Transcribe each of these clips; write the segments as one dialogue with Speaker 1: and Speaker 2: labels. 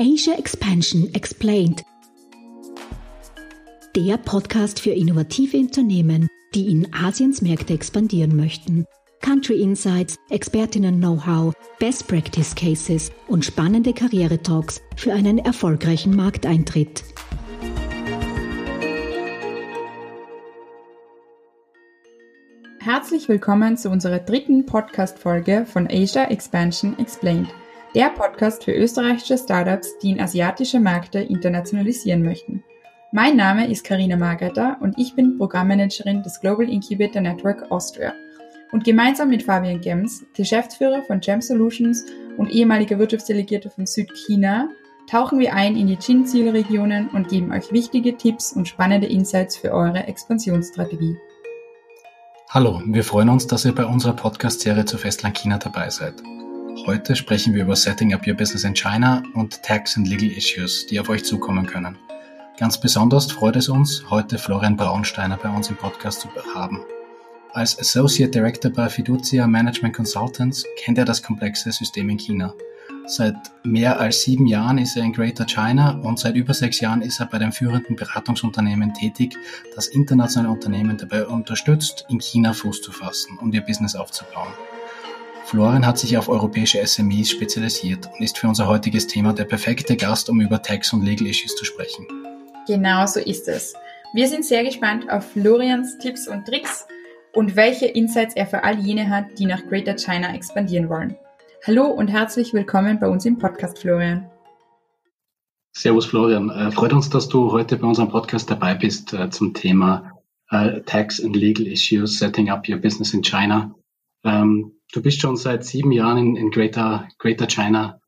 Speaker 1: Asia Expansion Explained. Der Podcast für innovative Unternehmen, die in Asiens Märkte expandieren möchten. Country Insights, Expertinnen-Know-how, Best Practice Cases und spannende Karriere-Talks für einen erfolgreichen Markteintritt.
Speaker 2: Herzlich willkommen zu unserer dritten Podcast-Folge von Asia Expansion Explained, der Podcast für österreichische Startups, die in asiatische Märkte internationalisieren möchten. Mein Name ist Karina Margretter und ich bin Programmmanagerin des Global Incubator Network Austria. Und gemeinsam mit Fabian Gems, Geschäftsführer von Gem Solutions und ehemaliger Wirtschaftsdelegierter von Südchina, tauchen wir ein in die Chin-Zielregionen und geben euch wichtige Tipps und spannende Insights für eure Expansionsstrategie.
Speaker 3: Hallo, wir freuen uns, dass ihr bei unserer Podcast-Serie zu Festland China dabei seid. Heute sprechen wir über Setting Up Your Business in China und Tax and Legal Issues, die auf euch zukommen können. Ganz besonders freut es uns, heute Florian Braunsteiner bei uns im Podcast zu haben. Als Associate Director bei Fiducia Management Consultants kennt er das komplexe System in China – Seit mehr als sieben Jahren ist er in Greater China und seit über sechs Jahren ist er bei dem führenden Beratungsunternehmen tätig, das internationale Unternehmen dabei unterstützt, in China Fuß zu fassen und ihr Business aufzubauen. Florian hat sich auf europäische SMEs spezialisiert und ist für unser heutiges Thema der perfekte Gast, um über Tax und Legal Issues zu sprechen.
Speaker 2: Genau so ist es. Wir sind sehr gespannt auf Florians Tipps und Tricks und welche Insights er für all jene hat, die nach Greater China expandieren wollen. Hallo und herzlich willkommen bei uns im Podcast, Florian.
Speaker 3: Servus, Florian. Äh, freut uns, dass du heute bei unserem Podcast dabei bist äh, zum Thema äh, Tax and Legal Issues, Setting Up Your Business in China. Ähm, du bist schon seit sieben Jahren in, in Greater, Greater China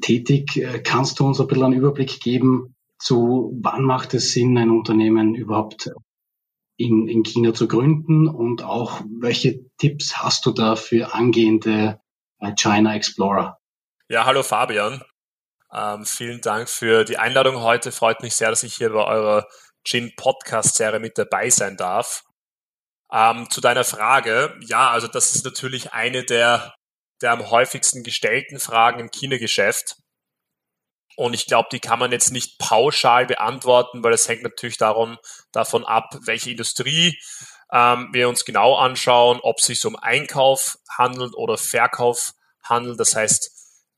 Speaker 3: tätig. Äh, kannst du uns ein bisschen einen Überblick geben, zu wann macht es Sinn, ein Unternehmen überhaupt in, in China zu gründen und auch welche Tipps hast du da für angehende China Explorer.
Speaker 4: Ja, hallo Fabian. Ähm, vielen Dank für die Einladung heute. Freut mich sehr, dass ich hier bei eurer Gin Podcast Serie mit dabei sein darf. Ähm, zu deiner Frage. Ja, also das ist natürlich eine der, der am häufigsten gestellten Fragen im China-Geschäft. Und ich glaube, die kann man jetzt nicht pauschal beantworten, weil es hängt natürlich darum, davon ab, welche Industrie ähm, wir uns genau anschauen, ob es sich um Einkauf handelt oder Verkauf handelt. Das heißt,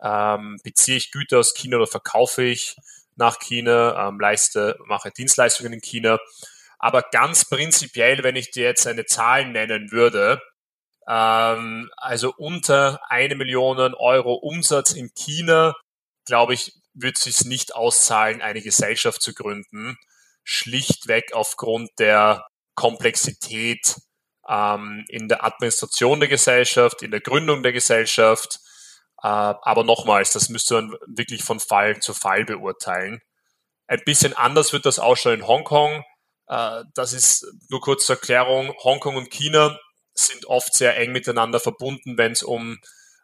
Speaker 4: ähm, beziehe ich Güter aus China oder verkaufe ich nach China, ähm, leiste, mache Dienstleistungen in China. Aber ganz prinzipiell, wenn ich dir jetzt eine Zahl nennen würde, ähm, also unter eine Million Euro Umsatz in China, glaube ich, wird es sich nicht auszahlen, eine Gesellschaft zu gründen. Schlichtweg aufgrund der Komplexität ähm, in der Administration der Gesellschaft, in der Gründung der Gesellschaft. Äh, aber nochmals, das müsste man wirklich von Fall zu Fall beurteilen. Ein bisschen anders wird das ausschauen in Hongkong. Äh, das ist nur kurz zur Erklärung. Hongkong und China sind oft sehr eng miteinander verbunden, wenn es um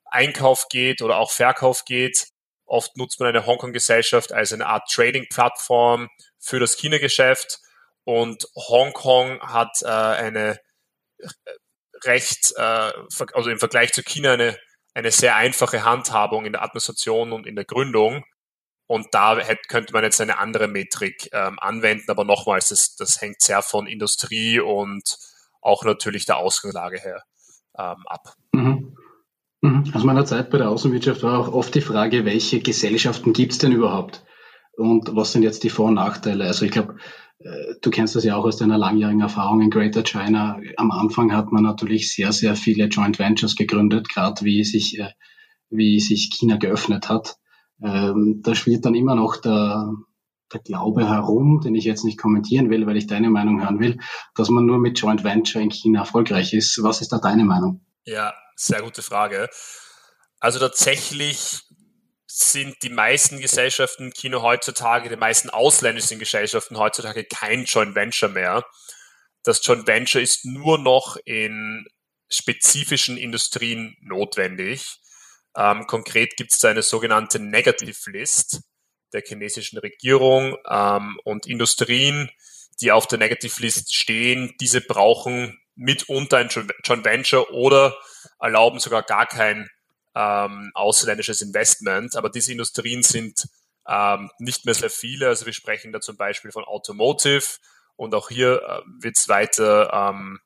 Speaker 4: Einkauf geht oder auch Verkauf geht. Oft nutzt man eine Hongkong-Gesellschaft als eine Art Trading-Plattform für das China-Geschäft. Und Hongkong hat äh, eine recht, äh, also im Vergleich zu China eine, eine sehr einfache Handhabung in der Administration und in der Gründung. Und da hätte, könnte man jetzt eine andere Metrik ähm, anwenden, aber nochmals, das, das hängt sehr von Industrie und auch natürlich der Ausgangslage her ähm, ab.
Speaker 3: Mhm. mhm. Aus meiner Zeit bei der Außenwirtschaft war auch oft die Frage, welche Gesellschaften gibt es denn überhaupt? Und was sind jetzt die Vor- und Nachteile? Also ich glaube, äh, du kennst das ja auch aus deiner langjährigen Erfahrung in Greater China. Am Anfang hat man natürlich sehr, sehr viele Joint Ventures gegründet, gerade wie sich, äh, wie sich China geöffnet hat. Ähm, da schwirrt dann immer noch der, der Glaube herum, den ich jetzt nicht kommentieren will, weil ich deine Meinung hören will, dass man nur mit Joint Venture in China erfolgreich ist. Was ist da deine Meinung?
Speaker 4: Ja, sehr gute Frage. Also tatsächlich sind die meisten Gesellschaften Kino heutzutage, die meisten ausländischen Gesellschaften heutzutage kein Joint Venture mehr. Das Joint Venture ist nur noch in spezifischen Industrien notwendig. Ähm, konkret gibt es da eine sogenannte Negative List der chinesischen Regierung ähm, und Industrien, die auf der Negative List stehen, diese brauchen mitunter ein Joint Venture oder erlauben sogar gar kein ähm, ausländisches Investment. Aber diese Industrien sind ähm, nicht mehr sehr viele. Also wir sprechen da zum Beispiel von Automotive und auch hier äh, wird es weiter ähm,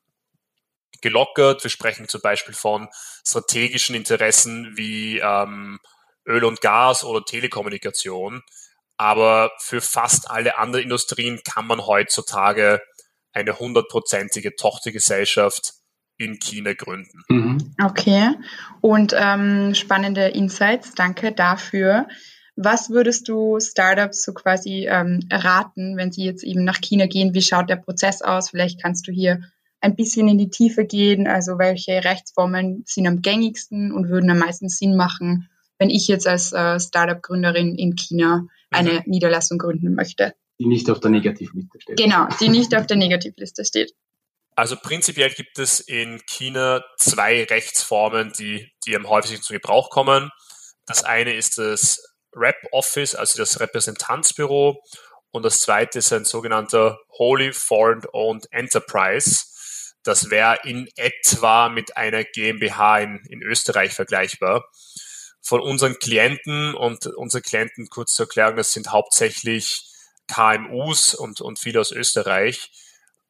Speaker 4: gelockert. Wir sprechen zum Beispiel von strategischen Interessen wie ähm, Öl und Gas oder Telekommunikation. Aber für fast alle anderen Industrien kann man heutzutage eine hundertprozentige Tochtergesellschaft in China gründen.
Speaker 2: Mhm. Okay, und ähm, spannende Insights, danke dafür. Was würdest du Startups so quasi ähm, raten, wenn sie jetzt eben nach China gehen? Wie schaut der Prozess aus? Vielleicht kannst du hier ein bisschen in die Tiefe gehen. Also welche Rechtsformen sind am gängigsten und würden am meisten Sinn machen, wenn ich jetzt als äh, Startup-Gründerin in China eine mhm. Niederlassung gründen möchte?
Speaker 3: Die nicht auf der Negativliste steht.
Speaker 2: Genau, die nicht auf der Negativliste steht.
Speaker 4: Also prinzipiell gibt es in China zwei Rechtsformen, die, die am häufigsten zu Gebrauch kommen. Das eine ist das Rep Office, also das Repräsentanzbüro. Und das zweite ist ein sogenannter Holy Foreign Owned Enterprise. Das wäre in etwa mit einer GmbH in, in Österreich vergleichbar. Von unseren Klienten und unsere Klienten, kurz zur Erklärung, das sind hauptsächlich KMUs und, und viele aus Österreich.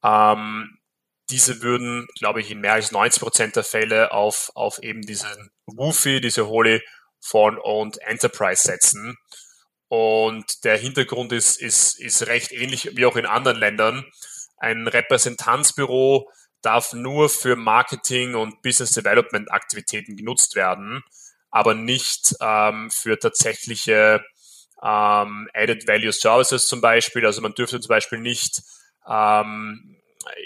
Speaker 4: Ähm, diese würden, glaube ich, in mehr als 90 Prozent der Fälle auf, auf eben diesen WUFI, diese Holy Foreign Owned Enterprise setzen. Und der Hintergrund ist, ist, ist recht ähnlich wie auch in anderen Ländern. Ein Repräsentanzbüro darf nur für Marketing und Business Development Aktivitäten genutzt werden, aber nicht ähm, für tatsächliche ähm, Added Value Services zum Beispiel. Also man dürfte zum Beispiel nicht ähm,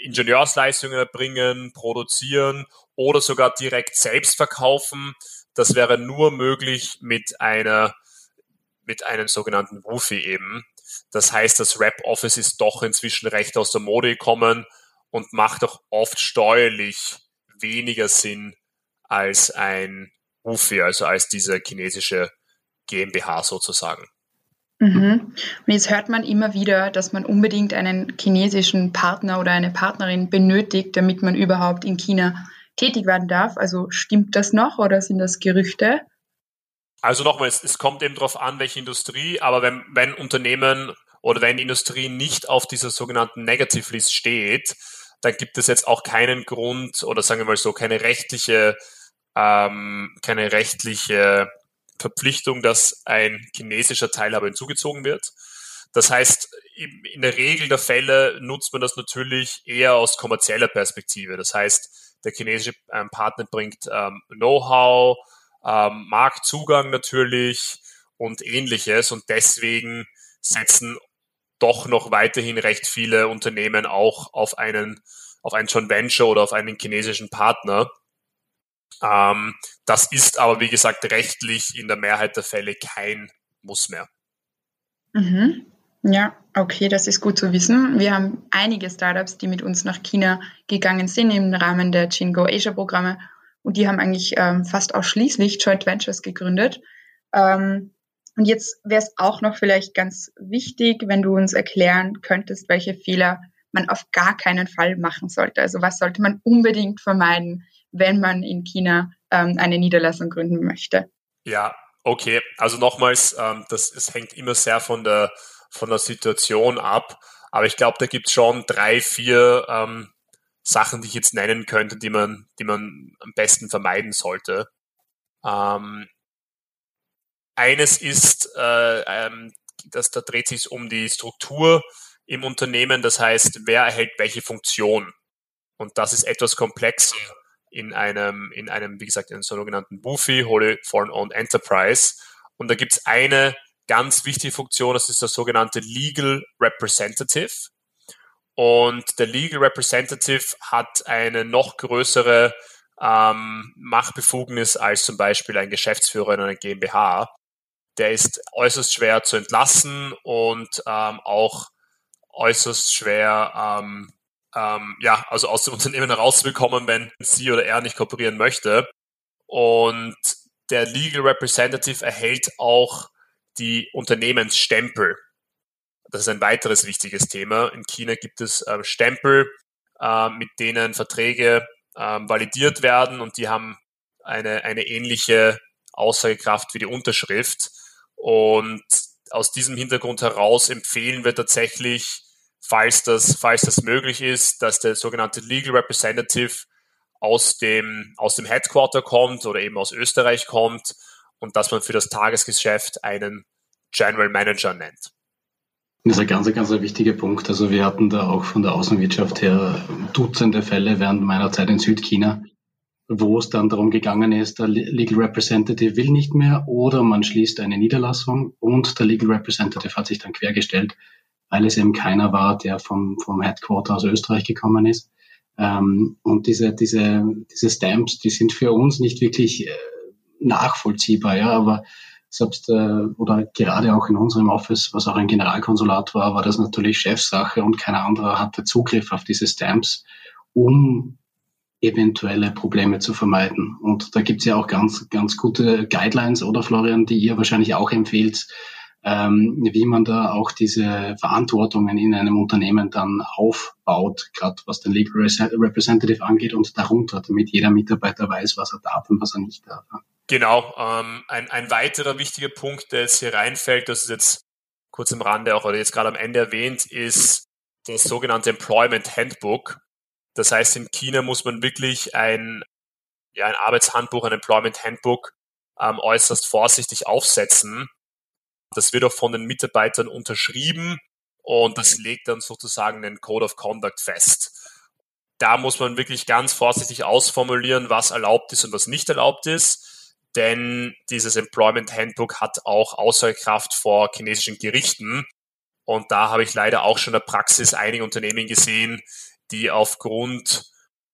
Speaker 4: Ingenieursleistungen erbringen, produzieren oder sogar direkt selbst verkaufen. Das wäre nur möglich mit einer mit einem sogenannten WUFI eben. Das heißt, das Rap Office ist doch inzwischen recht aus der Mode gekommen und macht auch oft steuerlich weniger Sinn als ein WUFI, also als diese chinesische GmbH sozusagen.
Speaker 2: Mhm. Und jetzt hört man immer wieder, dass man unbedingt einen chinesischen Partner oder eine Partnerin benötigt, damit man überhaupt in China tätig werden darf. Also stimmt das noch oder sind das Gerüchte?
Speaker 4: Also nochmal, es, es kommt eben darauf an, welche Industrie, aber wenn, wenn Unternehmen oder wenn Industrie nicht auf dieser sogenannten Negative List steht, dann gibt es jetzt auch keinen Grund oder sagen wir mal so, keine rechtliche, ähm, keine rechtliche Verpflichtung, dass ein chinesischer Teilhaber hinzugezogen wird. Das heißt, in der Regel der Fälle nutzt man das natürlich eher aus kommerzieller Perspektive. Das heißt, der chinesische ähm, Partner bringt ähm, Know-how, ähm, Marktzugang natürlich und ähnliches. Und deswegen setzen doch noch weiterhin recht viele Unternehmen auch auf einen, auf einen Joint Venture oder auf einen chinesischen Partner. Ähm, das ist aber, wie gesagt, rechtlich in der Mehrheit der Fälle kein Muss mehr.
Speaker 2: Mhm. Ja, okay, das ist gut zu wissen. Wir haben einige Startups, die mit uns nach China gegangen sind im Rahmen der Chingo Asia Programme und die haben eigentlich ähm, fast ausschließlich Joint Ventures gegründet. Ähm, und jetzt wäre es auch noch vielleicht ganz wichtig, wenn du uns erklären könntest, welche Fehler man auf gar keinen Fall machen sollte. Also was sollte man unbedingt vermeiden, wenn man in China ähm, eine Niederlassung gründen möchte.
Speaker 4: Ja, okay. Also nochmals, ähm, das es hängt immer sehr von der von der Situation ab. Aber ich glaube, da gibt es schon drei, vier ähm, Sachen, die ich jetzt nennen könnte, die man, die man am besten vermeiden sollte. Ähm, eines ist, äh, ähm, dass da dreht sich um die Struktur im Unternehmen. Das heißt, wer erhält welche Funktion? Und das ist etwas komplexer in einem, in einem, wie gesagt, in einem sogenannten BUFI, Holy Foreign Owned Enterprise. Und da gibt es eine ganz wichtige Funktion, das ist der sogenannte Legal Representative. Und der Legal Representative hat eine noch größere ähm, Machtbefugnis als zum Beispiel ein Geschäftsführer in einer GmbH. Der ist äußerst schwer zu entlassen und ähm, auch äußerst schwer ähm, ähm, ja, also aus dem Unternehmen herauszubekommen, wenn sie oder er nicht kooperieren möchte. Und der Legal Representative erhält auch die Unternehmensstempel. Das ist ein weiteres wichtiges Thema. In China gibt es äh, Stempel, äh, mit denen Verträge äh, validiert werden und die haben eine, eine ähnliche Aussagekraft wie die Unterschrift. Und aus diesem Hintergrund heraus empfehlen wir tatsächlich, falls das, falls das möglich ist, dass der sogenannte Legal Representative aus dem, aus dem Headquarter kommt oder eben aus Österreich kommt und dass man für das Tagesgeschäft einen General Manager nennt.
Speaker 3: Das ist ein ganz, ganz wichtiger Punkt. Also wir hatten da auch von der Außenwirtschaft her Dutzende Fälle während meiner Zeit in Südchina, wo es dann darum gegangen ist, der Legal Representative will nicht mehr oder man schließt eine Niederlassung und der Legal Representative hat sich dann quergestellt, weil es eben keiner war, der vom, vom Headquarter aus Österreich gekommen ist. Ähm, und diese, diese, diese Stamps, die sind für uns nicht wirklich äh, nachvollziehbar, ja, aber selbst äh, oder gerade auch in unserem Office, was auch ein Generalkonsulat war, war das natürlich Chefsache und kein anderer hatte Zugriff auf diese Stamps, um eventuelle Probleme zu vermeiden. Und da gibt's ja auch ganz, ganz gute Guidelines, oder Florian, die ihr wahrscheinlich auch empfehlt, ähm, wie man da auch diese Verantwortungen in einem Unternehmen dann aufbaut, gerade was den Legal Representative angeht und darunter, damit jeder Mitarbeiter weiß, was er darf und was er nicht darf.
Speaker 4: Genau. Ähm, ein, ein weiterer wichtiger Punkt, der jetzt hier reinfällt, das ist jetzt kurz am Rande auch oder jetzt gerade am Ende erwähnt, ist das sogenannte Employment Handbook. Das heißt, in China muss man wirklich ein, ja, ein Arbeitshandbuch, ein Employment Handbook ähm, äußerst vorsichtig aufsetzen. Das wird auch von den Mitarbeitern unterschrieben und das legt dann sozusagen den Code of Conduct fest. Da muss man wirklich ganz vorsichtig ausformulieren, was erlaubt ist und was nicht erlaubt ist denn dieses Employment Handbook hat auch Aussagekraft vor chinesischen Gerichten. Und da habe ich leider auch schon in der Praxis einige Unternehmen gesehen, die aufgrund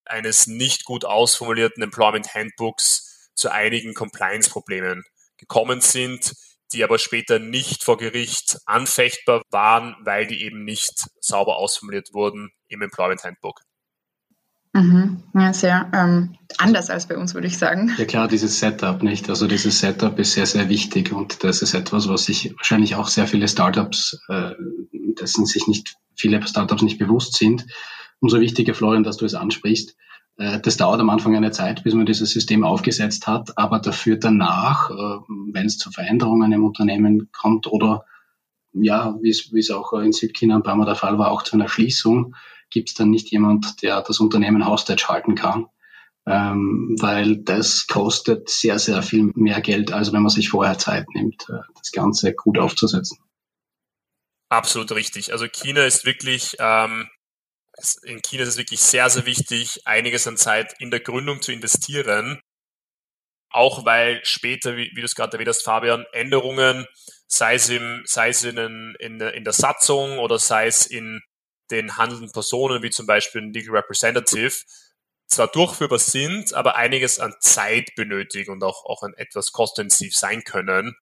Speaker 4: eines nicht gut ausformulierten Employment Handbooks zu einigen Compliance-Problemen gekommen sind, die aber später nicht vor Gericht anfechtbar waren, weil die eben nicht sauber ausformuliert wurden im Employment Handbook.
Speaker 2: Mhm. Ja, sehr ähm, anders als bei uns, würde ich sagen.
Speaker 3: Ja klar, dieses Setup nicht. Also dieses Setup ist sehr, sehr wichtig und das ist etwas, was sich wahrscheinlich auch sehr viele Startups, äh, dessen sich nicht viele Startups nicht bewusst sind. Umso wichtiger, Florian, dass du es ansprichst. Äh, das dauert am Anfang eine Zeit, bis man dieses System aufgesetzt hat, aber dafür danach, äh, wenn es zu Veränderungen im Unternehmen kommt oder ja, wie es, wie es auch in Südchina ein paar Mal der Fall war, auch zu einer Schließung, gibt es dann nicht jemand, der das Unternehmen Hostage halten kann. Ähm, weil das kostet sehr, sehr viel mehr Geld, als wenn man sich vorher Zeit nimmt, äh, das Ganze gut aufzusetzen.
Speaker 4: Absolut richtig. Also China ist wirklich, ähm, in China ist es wirklich sehr, sehr wichtig, einiges an Zeit in der Gründung zu investieren. Auch weil später, wie, wie du es gerade erwähnt hast, Fabian, Änderungen, sei es, im, sei es in, in, in der Satzung oder sei es in den handelnden Personen, wie zum Beispiel ein Legal Representative, zwar durchführbar sind, aber einiges an Zeit benötigen und auch, auch an etwas kostenintensiv sein können,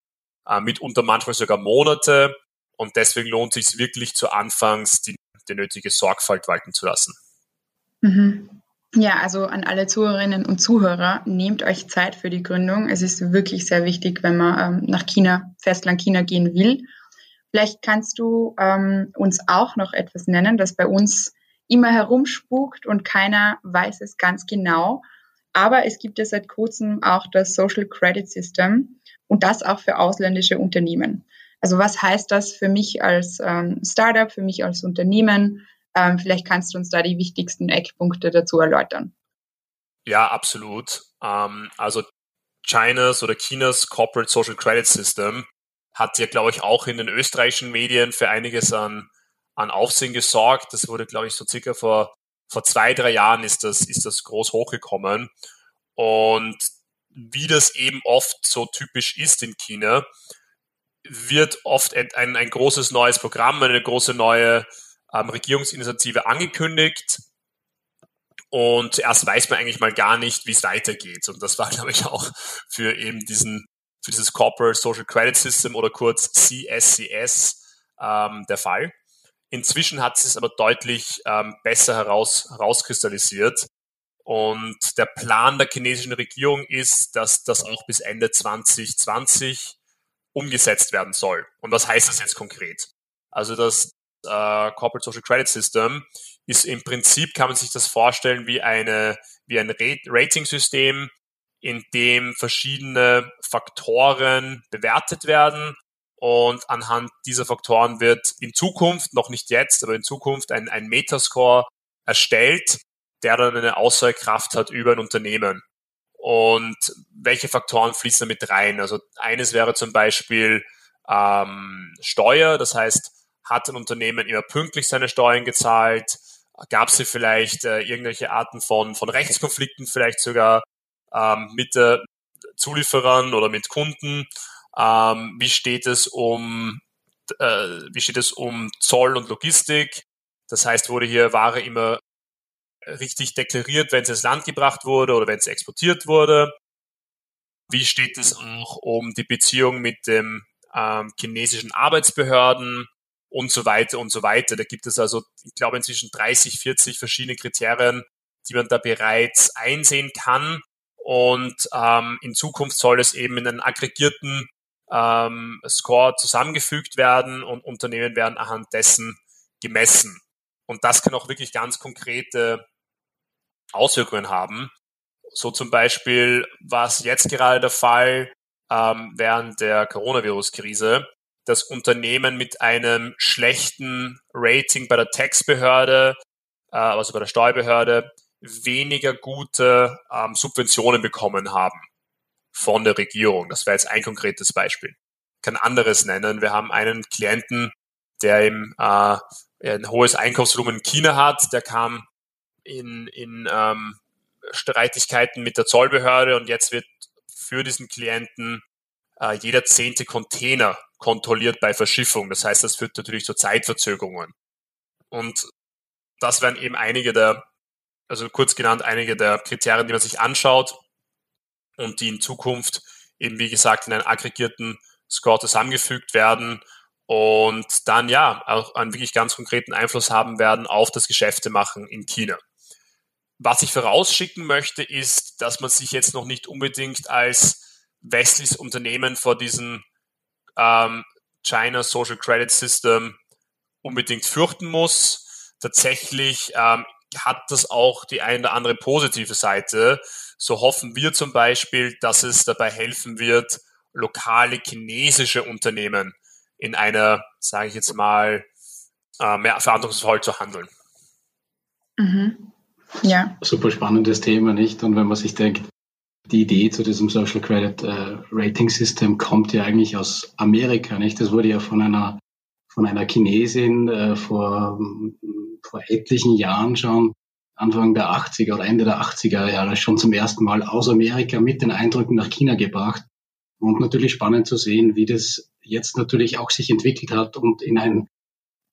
Speaker 4: äh, mitunter manchmal sogar Monate. Und deswegen lohnt es sich wirklich zu Anfangs die, die nötige Sorgfalt walten zu lassen.
Speaker 2: Mhm. Ja, also an alle Zuhörerinnen und Zuhörer, nehmt euch Zeit für die Gründung. Es ist wirklich sehr wichtig, wenn man ähm, nach China, Festland China gehen will Vielleicht kannst du ähm, uns auch noch etwas nennen, das bei uns immer herumspukt und keiner weiß es ganz genau. Aber es gibt ja seit kurzem auch das Social Credit System und das auch für ausländische Unternehmen. Also was heißt das für mich als ähm, Startup, für mich als Unternehmen? Ähm, vielleicht kannst du uns da die wichtigsten Eckpunkte dazu erläutern.
Speaker 4: Ja, absolut. Ähm, also Chinas oder Chinas Corporate Social Credit System hat ja, glaube ich, auch in den österreichischen Medien für einiges an, an Aufsehen gesorgt. Das wurde, glaube ich, so circa vor, vor zwei, drei Jahren ist das, ist das groß hochgekommen. Und wie das eben oft so typisch ist in China, wird oft ein, ein großes neues Programm, eine große neue ähm, Regierungsinitiative angekündigt. Und zuerst weiß man eigentlich mal gar nicht, wie es weitergeht. Und das war, glaube ich, auch für eben diesen für dieses Corporate Social Credit System oder kurz CSCS ähm, der Fall. Inzwischen hat es aber deutlich ähm, besser heraus, herauskristallisiert. Und der Plan der chinesischen Regierung ist, dass das auch bis Ende 2020 umgesetzt werden soll. Und was heißt das jetzt konkret? Also das äh, Corporate Social Credit System ist im Prinzip, kann man sich das vorstellen, wie, eine, wie ein Rating-System, in dem verschiedene Faktoren bewertet werden Und anhand dieser Faktoren wird in Zukunft, noch nicht jetzt, aber in Zukunft ein, ein Metascore erstellt, der dann eine Aussagekraft hat über ein Unternehmen. Und welche Faktoren fließen damit rein? Also eines wäre zum Beispiel ähm, Steuer, das heißt, hat ein Unternehmen immer pünktlich seine Steuern gezahlt? Gab es hier vielleicht äh, irgendwelche Arten von, von Rechtskonflikten, vielleicht sogar ähm, mit äh, Zulieferern oder mit Kunden? Ähm, wie steht es um äh, wie steht es um Zoll und Logistik? Das heißt, wurde hier Ware immer richtig deklariert, wenn es ins Land gebracht wurde oder wenn es exportiert wurde? Wie steht es auch um die Beziehung mit dem ähm, chinesischen Arbeitsbehörden und so weiter und so weiter? Da gibt es also, ich glaube, inzwischen 30, 40 verschiedene Kriterien, die man da bereits einsehen kann. Und ähm, in Zukunft soll es eben in einen aggregierten ähm, Score zusammengefügt werden und Unternehmen werden anhand dessen gemessen. Und das kann auch wirklich ganz konkrete Auswirkungen haben. So zum Beispiel war es jetzt gerade der Fall ähm, während der Coronavirus-Krise, dass Unternehmen mit einem schlechten Rating bei der Textbehörde, äh, also bei der Steuerbehörde, weniger gute ähm, Subventionen bekommen haben von der Regierung. Das wäre jetzt ein konkretes Beispiel. Ich kann anderes nennen. Wir haben einen Klienten, der im, äh, ein hohes Einkaufsvolumen in China hat. Der kam in, in ähm, Streitigkeiten mit der Zollbehörde und jetzt wird für diesen Klienten äh, jeder zehnte Container kontrolliert bei Verschiffung. Das heißt, das führt natürlich zu Zeitverzögerungen. Und das wären eben einige der, also kurz genannt, einige der Kriterien, die man sich anschaut und die in Zukunft eben, wie gesagt, in einen aggregierten Score zusammengefügt werden und dann ja auch einen wirklich ganz konkreten Einfluss haben werden auf das Geschäftemachen in China. Was ich vorausschicken möchte, ist, dass man sich jetzt noch nicht unbedingt als westliches Unternehmen vor diesem ähm, China Social Credit System unbedingt fürchten muss. Tatsächlich ähm, hat das auch die eine oder andere positive Seite. So hoffen wir zum Beispiel, dass es dabei helfen wird, lokale chinesische Unternehmen in einer, sage ich jetzt mal, äh, mehr verantwortungsvoll zu handeln.
Speaker 2: Mhm. Ja.
Speaker 3: Super spannendes Thema, nicht? Und wenn man sich denkt, die Idee zu diesem Social Credit äh, Rating System kommt ja eigentlich aus Amerika, nicht? Das wurde ja von einer von einer Chinesin äh, vor, vor etlichen Jahren schon Anfang der 80er oder Ende der 80er Jahre schon zum ersten Mal aus Amerika mit den Eindrücken nach China gebracht. Und natürlich spannend zu sehen, wie das jetzt natürlich auch sich entwickelt hat und in ein,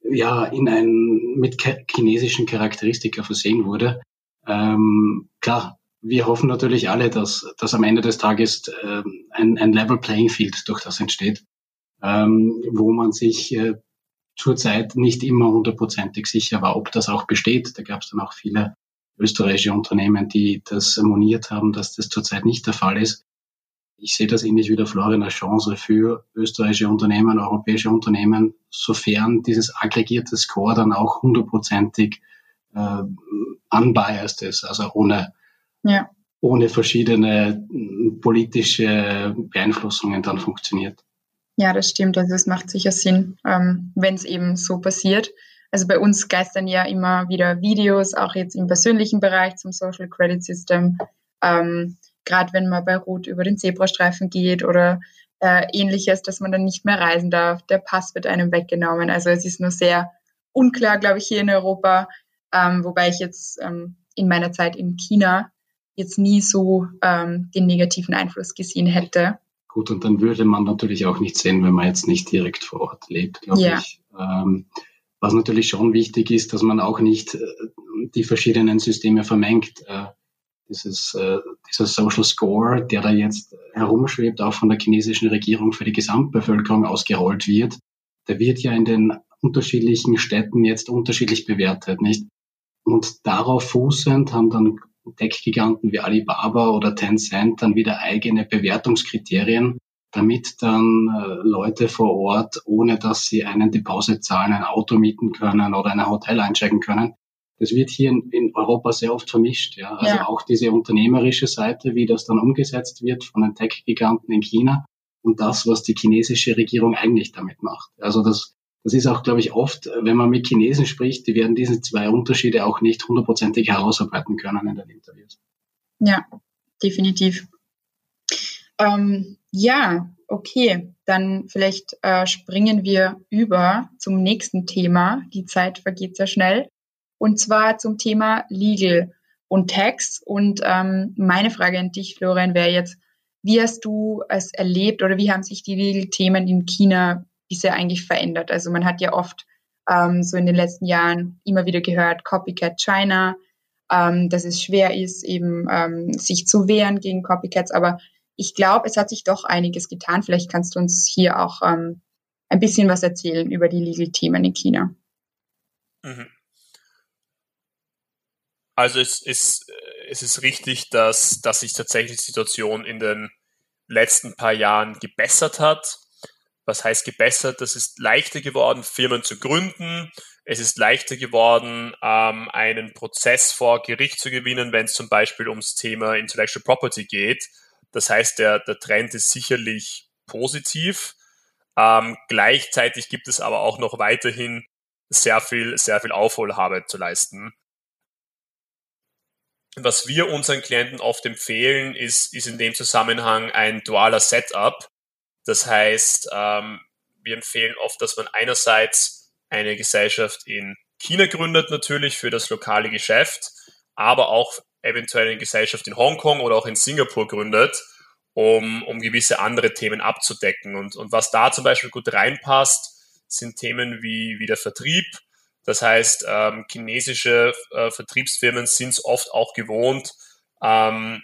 Speaker 3: ja, in ein mit chinesischen Charakteristika versehen wurde. Ähm, klar, wir hoffen natürlich alle, dass, dass am Ende des Tages ähm, ein, ein Level Playing Field durch das entsteht, ähm, wo man sich äh, zurzeit nicht immer hundertprozentig sicher war, ob das auch besteht. Da gab es dann auch viele österreichische Unternehmen, die das moniert haben, dass das zurzeit nicht der Fall ist. Ich sehe das ähnlich wie der Florian als Chance für österreichische Unternehmen, europäische Unternehmen, sofern dieses aggregierte Score dann auch hundertprozentig äh, unbiased ist, also ohne, ja. ohne verschiedene politische Beeinflussungen dann funktioniert.
Speaker 2: Ja, das stimmt. Also es macht sicher Sinn, ähm, wenn es eben so passiert. Also bei uns geistern ja immer wieder Videos, auch jetzt im persönlichen Bereich zum Social Credit System. Ähm, Gerade wenn man bei Rot über den Zebrastreifen geht oder äh, ähnliches, dass man dann nicht mehr reisen darf. Der Pass wird einem weggenommen. Also es ist nur sehr unklar, glaube ich, hier in Europa. Ähm, wobei ich jetzt ähm, in meiner Zeit in China jetzt nie so ähm, den negativen Einfluss gesehen hätte.
Speaker 3: Gut, und dann würde man natürlich auch nicht sehen, wenn man jetzt nicht direkt vor Ort lebt, glaube ja. ich. Ähm, was natürlich schon wichtig ist, dass man auch nicht äh, die verschiedenen Systeme vermengt. Äh, dieses, äh, dieser Social Score, der da jetzt herumschwebt, auch von der chinesischen Regierung für die Gesamtbevölkerung ausgerollt wird, der wird ja in den unterschiedlichen Städten jetzt unterschiedlich bewertet, nicht? Und darauf fußend haben dann Tech-Giganten wie Alibaba oder Tencent dann wieder eigene Bewertungskriterien, damit dann äh, Leute vor Ort, ohne dass sie einen Deposit zahlen, ein Auto mieten können oder in ein Hotel einchecken können. Das wird hier in, in Europa sehr oft vermischt. Ja. Also ja. auch diese unternehmerische Seite, wie das dann umgesetzt wird von den Tech-Giganten in China und das, was die chinesische Regierung eigentlich damit macht. Also das, das ist auch, glaube ich, oft, wenn man mit Chinesen spricht, die werden diese zwei Unterschiede auch nicht hundertprozentig herausarbeiten können in den Interviews.
Speaker 2: Ja, definitiv. Ähm, ja, okay, dann vielleicht äh, springen wir über zum nächsten Thema. Die Zeit vergeht sehr schnell. Und zwar zum Thema Legal und Tax. Und ähm, meine Frage an dich, Florian, wäre jetzt, wie hast du es erlebt oder wie haben sich die Legal-Themen in China bisher eigentlich verändert? Also man hat ja oft ähm, so in den letzten Jahren immer wieder gehört, Copycat China, ähm, dass es schwer ist, eben ähm, sich zu wehren gegen Copycats. Aber ich glaube, es hat sich doch einiges getan. Vielleicht kannst du uns hier auch ähm, ein bisschen was erzählen über die Legal-Themen in China. Mhm.
Speaker 4: Also es ist, es ist richtig, dass, dass sich tatsächlich die Situation in den letzten paar Jahren gebessert hat. Was heißt gebessert? Das ist leichter geworden, Firmen zu gründen. Es ist leichter geworden, ähm, einen Prozess vor Gericht zu gewinnen, wenn es zum Beispiel ums Thema Intellectual Property geht. Das heißt, der, der Trend ist sicherlich positiv. Ähm, gleichzeitig gibt es aber auch noch weiterhin sehr viel, sehr viel Aufholarbeit zu leisten was wir unseren Klienten oft empfehlen, ist, ist in dem Zusammenhang ein dualer Setup. Das heißt, ähm, wir empfehlen oft, dass man einerseits eine Gesellschaft in China gründet, natürlich für das lokale Geschäft, aber auch eventuell eine Gesellschaft in Hongkong oder auch in Singapur gründet, um, um gewisse andere Themen abzudecken. Und, und was da zum Beispiel gut reinpasst, sind Themen wie, wie der Vertrieb, das heißt, ähm, chinesische äh, Vertriebsfirmen sind es oft auch gewohnt, ähm,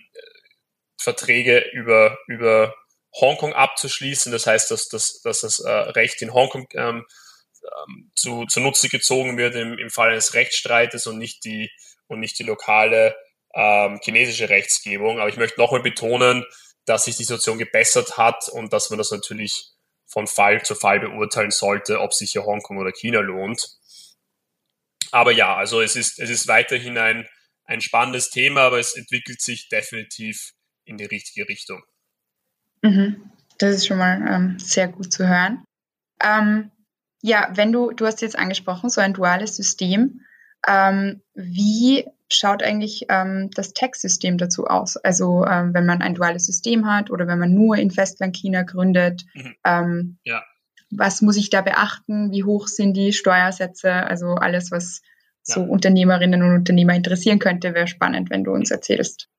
Speaker 4: Verträge über, über Hongkong abzuschließen. Das heißt, dass, dass, dass das äh, Recht in Hongkong ähm, ähm, zu, zunutze gezogen wird im, im Fall eines Rechtsstreites und nicht die, und nicht die lokale ähm, chinesische Rechtsgebung. Aber ich möchte nochmal betonen, dass sich die Situation gebessert hat und dass man das natürlich von Fall zu Fall beurteilen sollte, ob sich hier Hongkong oder China lohnt. Aber ja, also es ist, es ist weiterhin ein, ein spannendes Thema, aber es entwickelt sich definitiv in die richtige Richtung.
Speaker 2: Mhm. Das ist schon mal ähm, sehr gut zu hören. Ähm, ja, wenn du, du hast jetzt angesprochen, so ein duales System. Ähm, wie schaut eigentlich ähm, das Tax-System dazu aus? Also ähm, wenn man ein duales System hat oder wenn man nur in Festland China gründet, mhm. ähm, ja was muss ich da beachten, wie hoch sind die Steuersätze, also alles, was ja. so Unternehmerinnen und Unternehmer interessieren könnte, wäre spannend, wenn du uns erzählst.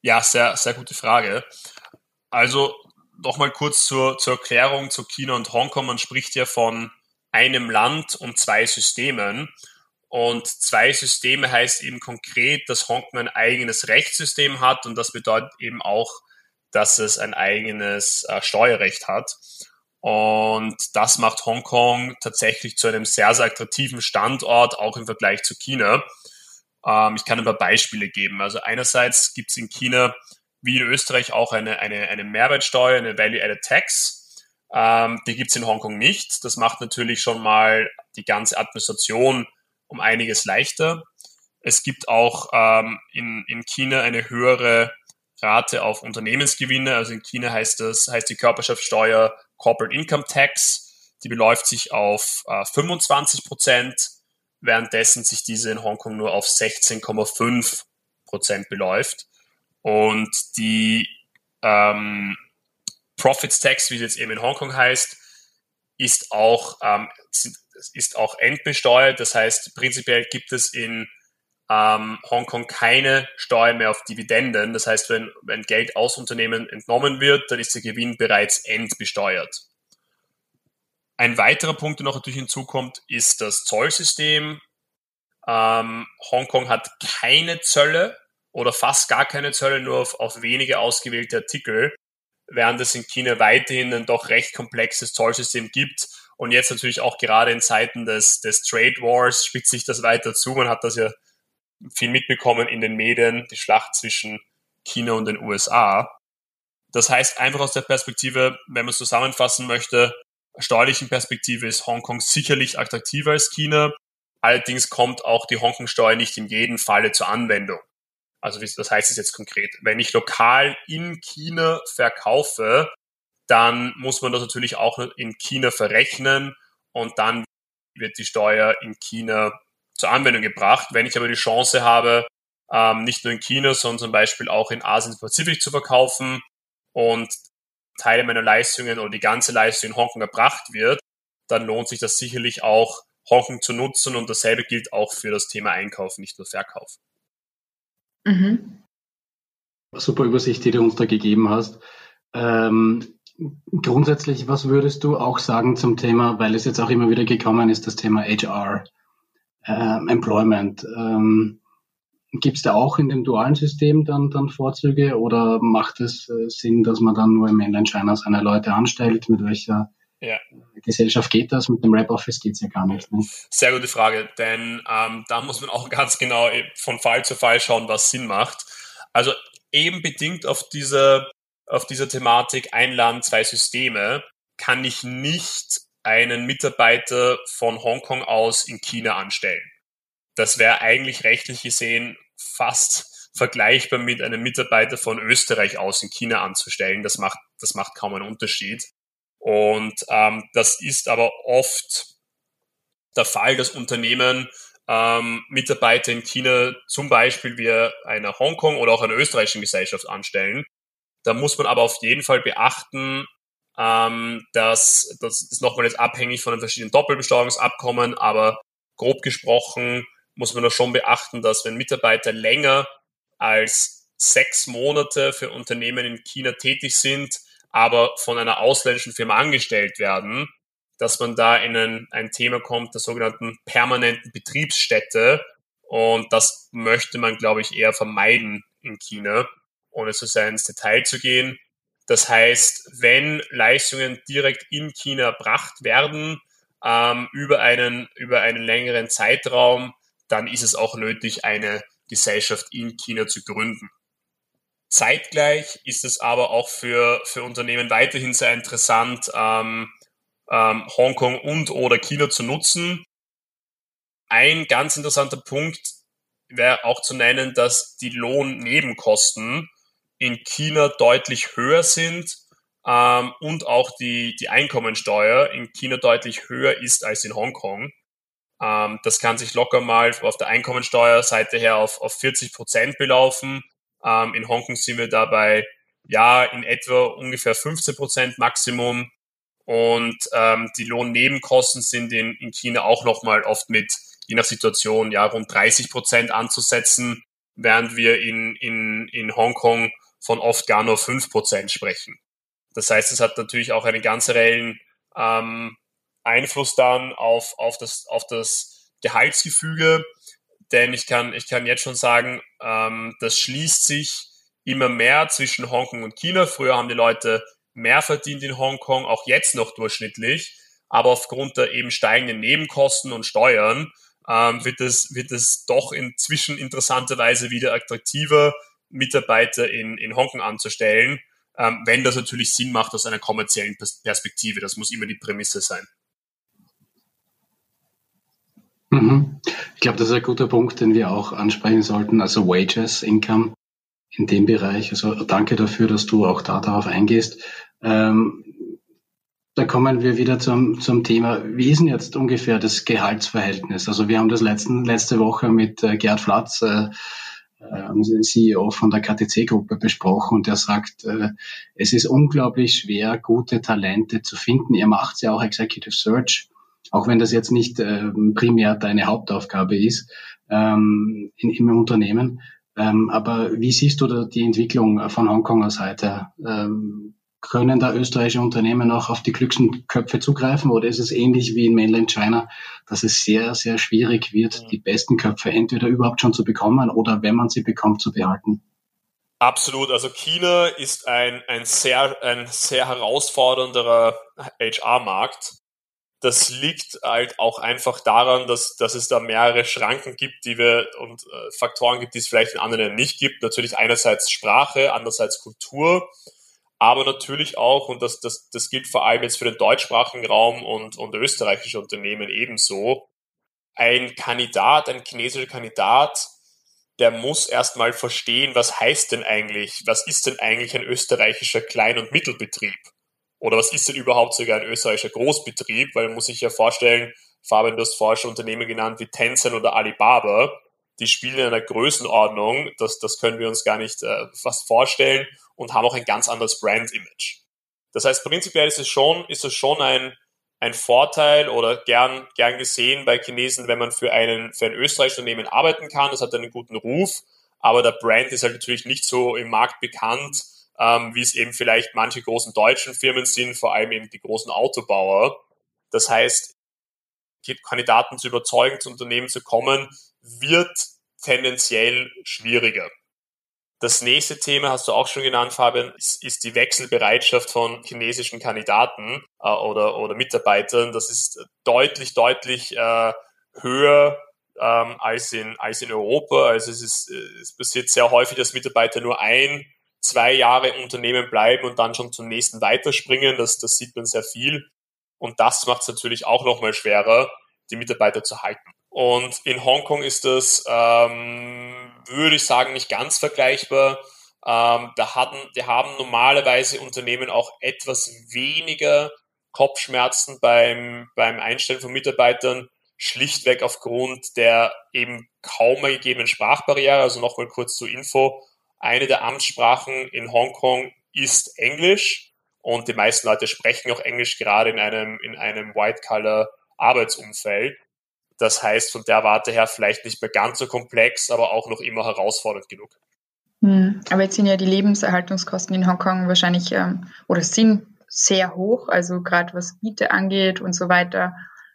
Speaker 4: Ja, sehr, sehr gute Frage. Also nochmal kurz zur, zur Erklärung zu China und Hongkong. Man spricht ja von einem Land und zwei Systemen. Und zwei Systeme heißt eben konkret, dass Hongkong ein eigenes Rechtssystem hat und das bedeutet eben auch, dass es ein eigenes äh, Steuerrecht hat. Und das macht Hongkong tatsächlich zu einem sehr, sehr attraktiven Standort, auch im Vergleich zu China. Ähm, ich kann ein paar Beispiele geben. Also einerseits gibt es in China wie in Österreich auch eine, eine, eine Mehrwertsteuer, eine Value-Added Tax. Ähm, die gibt es in Hongkong nicht. Das macht natürlich schon mal die ganze Administration um einiges leichter. Es gibt auch ähm, in, in China eine höhere Rate auf Unternehmensgewinne. Also in China heißt das, heißt die Körperschaftssteuer Corporate Income Tax. Die beläuft sich auf äh, 25 Prozent, währenddessen sich diese in Hongkong nur auf 16,5 Prozent beläuft. Und die ähm, Profits Tax, wie es jetzt eben in Hongkong heißt, ist auch, ähm, ist auch endbesteuert. Das heißt, prinzipiell gibt es in ähm, Hongkong keine Steuer mehr auf Dividenden. Das heißt, wenn, wenn Geld aus Unternehmen entnommen wird, dann ist der Gewinn bereits entbesteuert. Ein weiterer Punkt, der noch natürlich hinzukommt, ist das Zollsystem. Ähm, Hongkong hat keine Zölle oder fast gar keine Zölle, nur auf, auf wenige ausgewählte Artikel, während es in China weiterhin ein doch recht komplexes Zollsystem gibt. Und jetzt natürlich auch gerade in Zeiten des, des Trade Wars spitzt sich das weiter zu. Man hat das ja viel mitbekommen in den Medien, die Schlacht zwischen China und den USA. Das heißt, einfach aus der Perspektive, wenn man es zusammenfassen möchte, steuerlichen Perspektive ist Hongkong sicherlich attraktiver als China. Allerdings kommt auch die Hongkong-Steuer nicht in jedem Falle zur Anwendung. Also was heißt es jetzt konkret? Wenn ich lokal in China verkaufe, dann muss man das natürlich auch in China verrechnen und dann wird die Steuer in China zur Anwendung gebracht. Wenn ich aber die Chance habe, ähm, nicht nur in China, sondern zum Beispiel auch in Asien Pazifik zu verkaufen und Teile meiner Leistungen oder die ganze Leistung in Hongkong erbracht wird, dann lohnt sich das sicherlich auch, Hongkong zu nutzen und dasselbe gilt auch für das Thema Einkauf, nicht nur Verkauf.
Speaker 3: Mhm. Super Übersicht, die du uns da gegeben hast. Ähm, grundsätzlich, was würdest du auch sagen zum Thema, weil es jetzt auch immer wieder gekommen ist, das Thema HR, äh, Employment. Ähm, Gibt es da auch in dem dualen System dann, dann Vorzüge oder macht es äh, Sinn, dass man dann nur im Mainland China seine Leute anstellt? Mit welcher ja. Gesellschaft geht das? Mit dem Rap-Office geht es ja gar nicht. Ne?
Speaker 4: Sehr gute Frage, denn ähm, da muss man auch ganz genau von Fall zu Fall schauen, was Sinn macht. Also eben bedingt auf diese, auf diese Thematik ein Land, zwei Systeme, kann ich nicht einen Mitarbeiter von Hongkong aus in China anstellen. Das wäre eigentlich rechtlich gesehen fast vergleichbar mit einem Mitarbeiter von Österreich aus in China anzustellen. Das macht, das macht kaum einen Unterschied. Und ähm, das ist aber oft der Fall, dass Unternehmen ähm, Mitarbeiter in China zum Beispiel wie einer Hongkong oder auch einer österreichischen Gesellschaft anstellen. Da muss man aber auf jeden Fall beachten, ähm, dass das ist nochmal jetzt abhängig von den verschiedenen Doppelbesteuerungsabkommen, aber grob gesprochen muss man da schon beachten, dass wenn Mitarbeiter länger als sechs Monate für Unternehmen in China tätig sind, aber von einer ausländischen Firma angestellt werden, dass man da in ein, ein Thema kommt der sogenannten permanenten Betriebsstätte. Und das möchte man, glaube ich, eher vermeiden in China, ohne zu sehr ins Detail zu gehen. Das heißt, wenn Leistungen direkt in China erbracht werden, ähm, über, einen, über einen längeren Zeitraum, dann ist es auch nötig, eine Gesellschaft in China zu gründen. Zeitgleich ist es aber auch für, für Unternehmen weiterhin sehr interessant, ähm, ähm, Hongkong und oder China zu nutzen. Ein ganz interessanter Punkt wäre auch zu nennen, dass die Lohnnebenkosten in China deutlich höher sind ähm, und auch die, die Einkommensteuer in China deutlich höher ist als in Hongkong. Ähm, das kann sich locker mal auf der Einkommensteuerseite her auf, auf 40 Prozent belaufen ähm, in Hongkong sind wir dabei, ja, in etwa ungefähr 15 Prozent Maximum. Und ähm, die Lohnnebenkosten sind in, in China auch nochmal oft mit, je nach Situation, ja, rund 30 Prozent anzusetzen, während wir in, in, in Hongkong von oft gar nur 5 Prozent sprechen. Das heißt, es hat natürlich auch einen ganz reellen ähm, Einfluss dann auf, auf, das, auf das Gehaltsgefüge denn ich kann, ich kann jetzt schon sagen, ähm, das schließt sich immer mehr zwischen Hongkong und China. Früher haben die Leute mehr verdient in Hongkong, auch jetzt noch durchschnittlich. Aber aufgrund der eben steigenden Nebenkosten und Steuern ähm, wird, es, wird es doch inzwischen interessanterweise wieder attraktiver, Mitarbeiter in, in Hongkong anzustellen, ähm, wenn das natürlich Sinn macht aus einer kommerziellen Perspektive. Das muss immer die Prämisse sein.
Speaker 3: Mhm. Ich glaube, das ist ein guter Punkt, den wir auch ansprechen sollten. Also Wages, Income in dem Bereich. Also danke dafür, dass du auch da darauf eingehst. Ähm, da kommen wir wieder zum, zum Thema, wie ist denn jetzt ungefähr das Gehaltsverhältnis? Also wir haben das letzten, letzte Woche mit äh, Gerd Flatz, äh, äh, CEO von der KTC-Gruppe besprochen und der sagt, äh, es ist unglaublich schwer, gute Talente zu finden. Ihr macht ja auch Executive Search auch wenn das jetzt nicht äh, primär deine Hauptaufgabe ist ähm, in, im Unternehmen. Ähm, aber wie siehst du da die Entwicklung von Hongkonger Seite? Ähm, können da österreichische Unternehmen auch auf die klügsten Köpfe zugreifen oder ist es ähnlich wie in Mainland China, dass es sehr, sehr schwierig wird, die besten Köpfe entweder überhaupt schon zu bekommen oder wenn man sie bekommt, zu behalten?
Speaker 4: Absolut. Also China ist ein, ein, sehr, ein sehr herausfordernderer HR-Markt das liegt halt auch einfach daran, dass, dass es da mehrere Schranken gibt, die wir und äh, Faktoren gibt, die es vielleicht in anderen nicht gibt. Natürlich einerseits Sprache, andererseits Kultur, aber natürlich auch, und das, das, das gilt vor allem jetzt für den deutschsprachigen Raum und, und österreichische Unternehmen ebenso, ein Kandidat, ein chinesischer Kandidat, der muss erstmal verstehen, was heißt denn eigentlich, was ist denn eigentlich ein österreichischer Klein- und Mittelbetrieb? Oder was ist denn überhaupt sogar ein österreichischer Großbetrieb? Weil man muss sich ja vorstellen, Fabian, du hast vorher Unternehmen genannt wie Tencent oder Alibaba. Die spielen in einer Größenordnung, das, das können wir uns gar nicht äh, fast vorstellen und haben auch ein ganz anderes Brand-Image. Das heißt, prinzipiell ist es schon, ist es schon ein, ein Vorteil oder gern, gern gesehen bei Chinesen, wenn man für, einen, für ein österreichisches Unternehmen arbeiten kann. Das hat einen guten Ruf, aber der Brand ist halt natürlich nicht so im Markt bekannt, ähm, wie es eben vielleicht manche großen deutschen Firmen sind, vor allem eben die großen Autobauer. Das heißt, Kandidaten zu überzeugen, zu Unternehmen zu kommen, wird tendenziell schwieriger. Das nächste Thema hast du auch schon genannt, Fabian, ist, ist die Wechselbereitschaft von chinesischen Kandidaten äh, oder, oder Mitarbeitern. Das ist deutlich, deutlich äh, höher ähm, als, in, als in Europa. Also es, ist, es passiert sehr häufig, dass Mitarbeiter nur ein, zwei Jahre Unternehmen bleiben und dann schon zum nächsten weiterspringen. Das, das sieht man sehr viel. Und das macht es natürlich auch nochmal schwerer, die Mitarbeiter zu halten. Und in Hongkong ist das, ähm, würde ich sagen, nicht ganz vergleichbar. Ähm, da hatten, die haben normalerweise Unternehmen auch etwas weniger Kopfschmerzen beim, beim Einstellen von Mitarbeitern, schlichtweg aufgrund der eben kaum mehr gegebenen Sprachbarriere. Also nochmal kurz zur Info. Eine der Amtssprachen in Hongkong ist Englisch und die meisten Leute sprechen auch Englisch gerade in einem, in einem White-Color Arbeitsumfeld. Das heißt, von der Warte her vielleicht nicht mehr ganz so komplex, aber auch noch immer herausfordernd genug.
Speaker 2: Hm, aber jetzt sind ja die Lebenserhaltungskosten in Hongkong wahrscheinlich ähm, oder sind sehr hoch, also gerade was Miete angeht und so weiter.